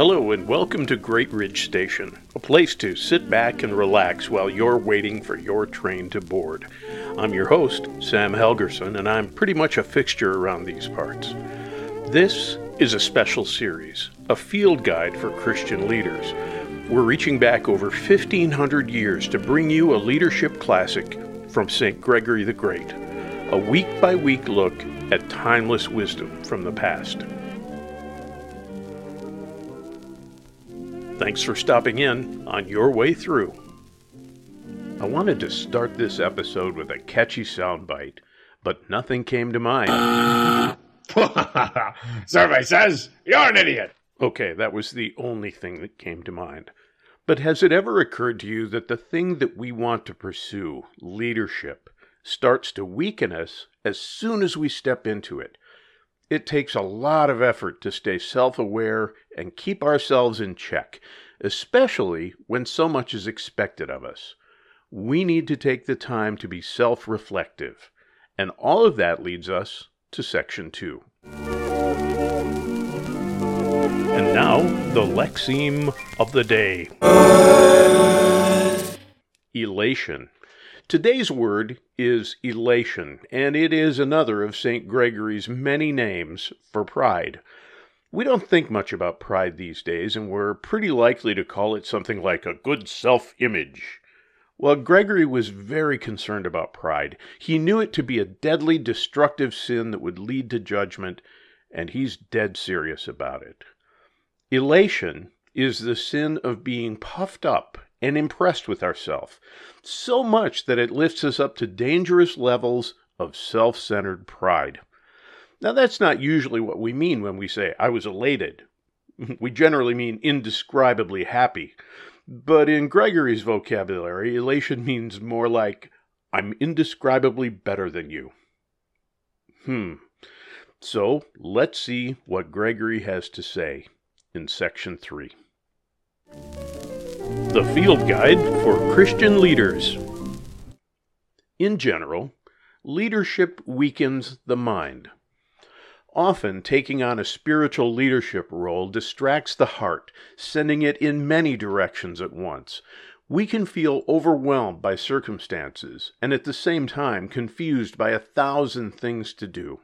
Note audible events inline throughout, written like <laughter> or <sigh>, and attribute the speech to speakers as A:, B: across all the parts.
A: Hello and welcome to Great Ridge Station, a place to sit back and relax while you're waiting for your train to board. I'm your host, Sam Helgerson, and I'm pretty much a fixture around these parts. This is a special series, a field guide for Christian leaders. We're reaching back over 1,500 years to bring you a leadership classic from St. Gregory the Great, a week by week look at timeless wisdom from the past. Thanks for stopping in on your way through. I wanted to start this episode with a catchy soundbite, but nothing came to mind. <laughs>
B: Survey says you're an idiot.
A: Okay, that was the only thing that came to mind. But has it ever occurred to you that the thing that we want to pursue, leadership, starts to weaken us as soon as we step into it? It takes a lot of effort to stay self aware and keep ourselves in check, especially when so much is expected of us. We need to take the time to be self reflective. And all of that leads us to section two. And now, the Lexeme of the day Elation. Today's word is elation, and it is another of St. Gregory's many names for pride. We don't think much about pride these days, and we're pretty likely to call it something like a good self image. Well, Gregory was very concerned about pride. He knew it to be a deadly, destructive sin that would lead to judgment, and he's dead serious about it. Elation is the sin of being puffed up and impressed with ourselves, so much that it lifts us up to dangerous levels of self centered pride. Now, that's not usually what we mean when we say, I was elated. <laughs> We generally mean indescribably happy. But in Gregory's vocabulary, elation means more like, I'm indescribably better than you. Hmm. So let's see what Gregory has to say in section 3. The Field Guide for Christian Leaders. In general, leadership weakens the mind. Often, taking on a spiritual leadership role distracts the heart, sending it in many directions at once. We can feel overwhelmed by circumstances and at the same time confused by a thousand things to do.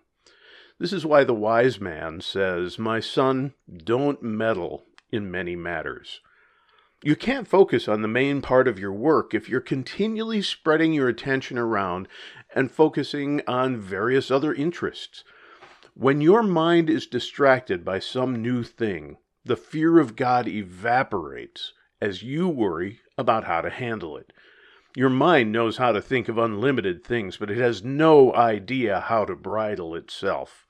A: This is why the wise man says, My son, don't meddle in many matters. You can't focus on the main part of your work if you're continually spreading your attention around and focusing on various other interests. When your mind is distracted by some new thing, the fear of God evaporates as you worry about how to handle it. Your mind knows how to think of unlimited things, but it has no idea how to bridle itself.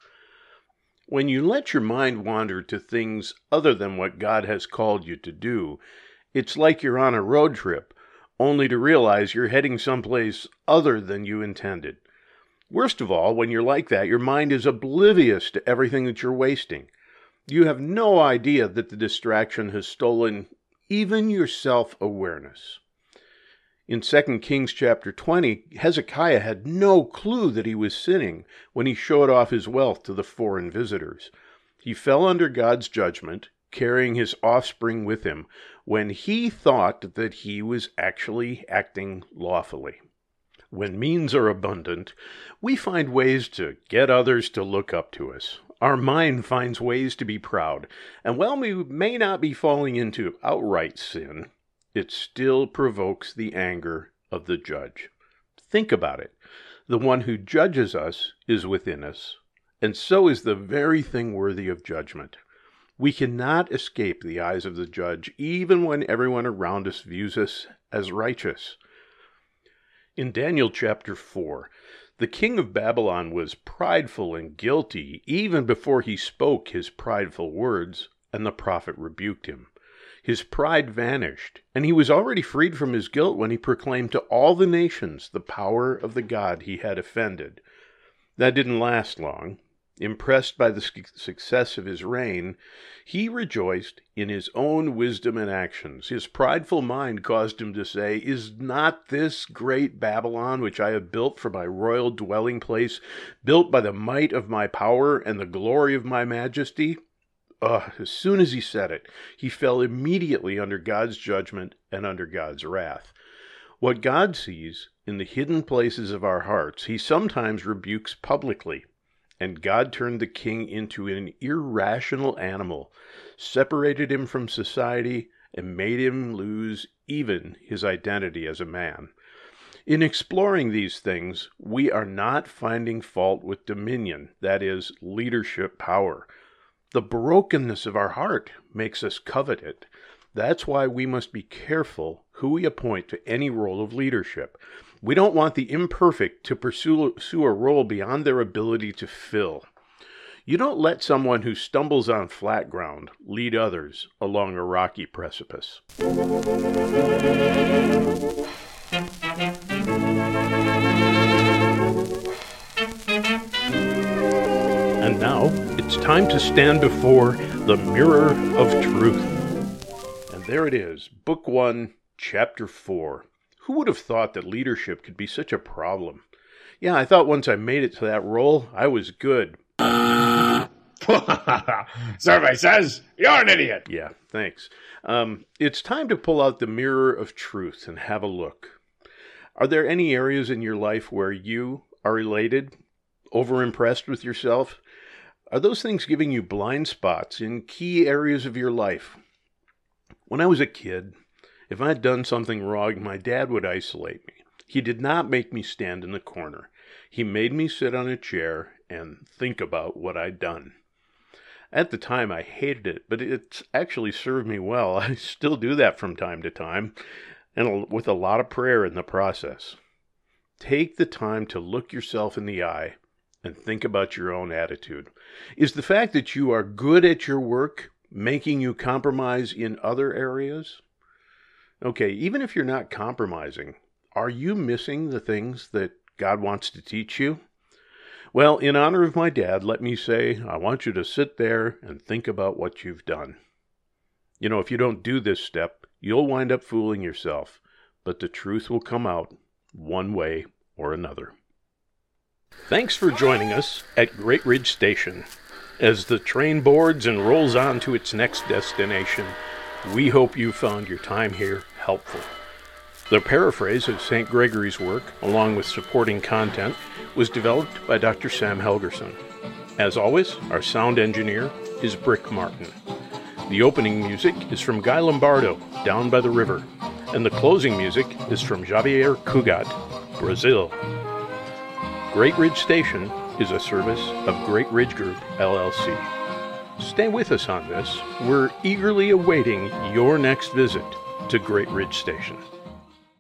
A: When you let your mind wander to things other than what God has called you to do, it's like you're on a road trip, only to realize you're heading someplace other than you intended. Worst of all, when you're like that, your mind is oblivious to everything that you're wasting. You have no idea that the distraction has stolen even your self awareness. In 2 Kings chapter 20, Hezekiah had no clue that he was sinning when he showed off his wealth to the foreign visitors. He fell under God's judgment, carrying his offspring with him, when he thought that he was actually acting lawfully. When means are abundant, we find ways to get others to look up to us. Our mind finds ways to be proud, and while we may not be falling into outright sin, it still provokes the anger of the judge. Think about it. The one who judges us is within us, and so is the very thing worthy of judgment. We cannot escape the eyes of the judge, even when everyone around us views us as righteous. In Daniel chapter 4, the king of Babylon was prideful and guilty even before he spoke his prideful words, and the prophet rebuked him. His pride vanished, and he was already freed from his guilt when he proclaimed to all the nations the power of the God he had offended. That didn't last long. Impressed by the success of his reign, he rejoiced in his own wisdom and actions. His prideful mind caused him to say, Is not this great Babylon, which I have built for my royal dwelling place, built by the might of my power and the glory of my majesty? uh, as soon as he said it, he fell immediately under God's judgment and under God's wrath. What God sees in the hidden places of our hearts, he sometimes rebukes publicly. And God turned the king into an irrational animal, separated him from society, and made him lose even his identity as a man. In exploring these things, we are not finding fault with dominion, that is, leadership power. The brokenness of our heart makes us covet it. That's why we must be careful who we appoint to any role of leadership. We don't want the imperfect to pursue, pursue a role beyond their ability to fill. You don't let someone who stumbles on flat ground lead others along a rocky precipice. And now it's time to stand before the mirror of truth. And there it is, Book 1, Chapter 4. Who would have thought that leadership could be such a problem? Yeah, I thought once I made it to that role, I was good. <laughs>
B: Survey says you're an idiot.
A: Yeah, thanks. Um, it's time to pull out the mirror of truth and have a look. Are there any areas in your life where you are elated, overimpressed with yourself? Are those things giving you blind spots in key areas of your life? When I was a kid, if I had done something wrong, my dad would isolate me. He did not make me stand in the corner. He made me sit on a chair and think about what I'd done. At the time, I hated it, but it's actually served me well. <laughs> I still do that from time to time, and with a lot of prayer in the process. Take the time to look yourself in the eye and think about your own attitude. Is the fact that you are good at your work making you compromise in other areas? Okay, even if you're not compromising, are you missing the things that God wants to teach you? Well, in honor of my dad, let me say I want you to sit there and think about what you've done. You know, if you don't do this step, you'll wind up fooling yourself, but the truth will come out one way or another. Thanks for joining us at Great Ridge Station. As the train boards and rolls on to its next destination, we hope you found your time here helpful. The paraphrase of St. Gregory's work, along with supporting content, was developed by Dr. Sam Helgerson. As always, our sound engineer is Brick Martin. The opening music is from Guy Lombardo, Down by the River, and the closing music is from Xavier Cugat, Brazil. Great Ridge Station is a service of Great Ridge Group, LLC. Stay with us on this. We're eagerly awaiting your next visit to Great Ridge Station.